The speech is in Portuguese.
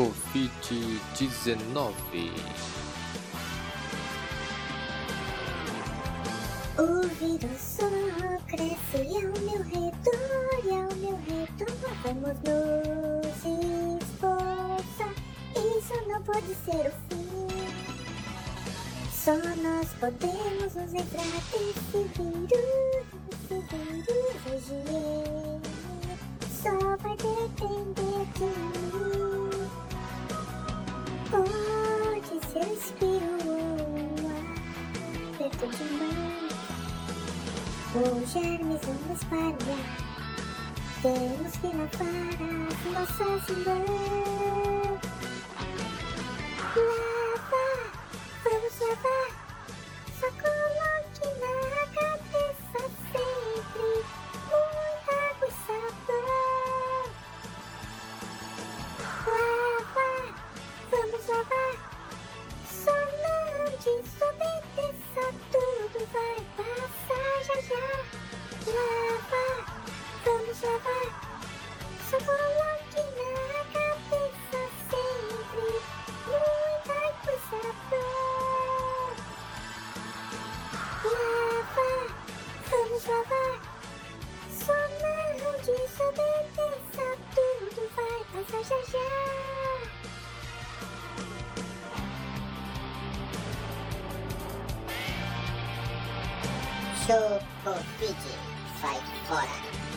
Covid-19. O vírus só cresce ao meu redor e ao meu redor vamos nos esforçar. Isso não pode ser o fim. Só nós podemos nos livrar Puxar mis ondas para allá. Que ir afora, sin pasar. sabah Sonlar ucuysa bende Saptı duvay pasaj aşağı Show for Fiji Fight Forum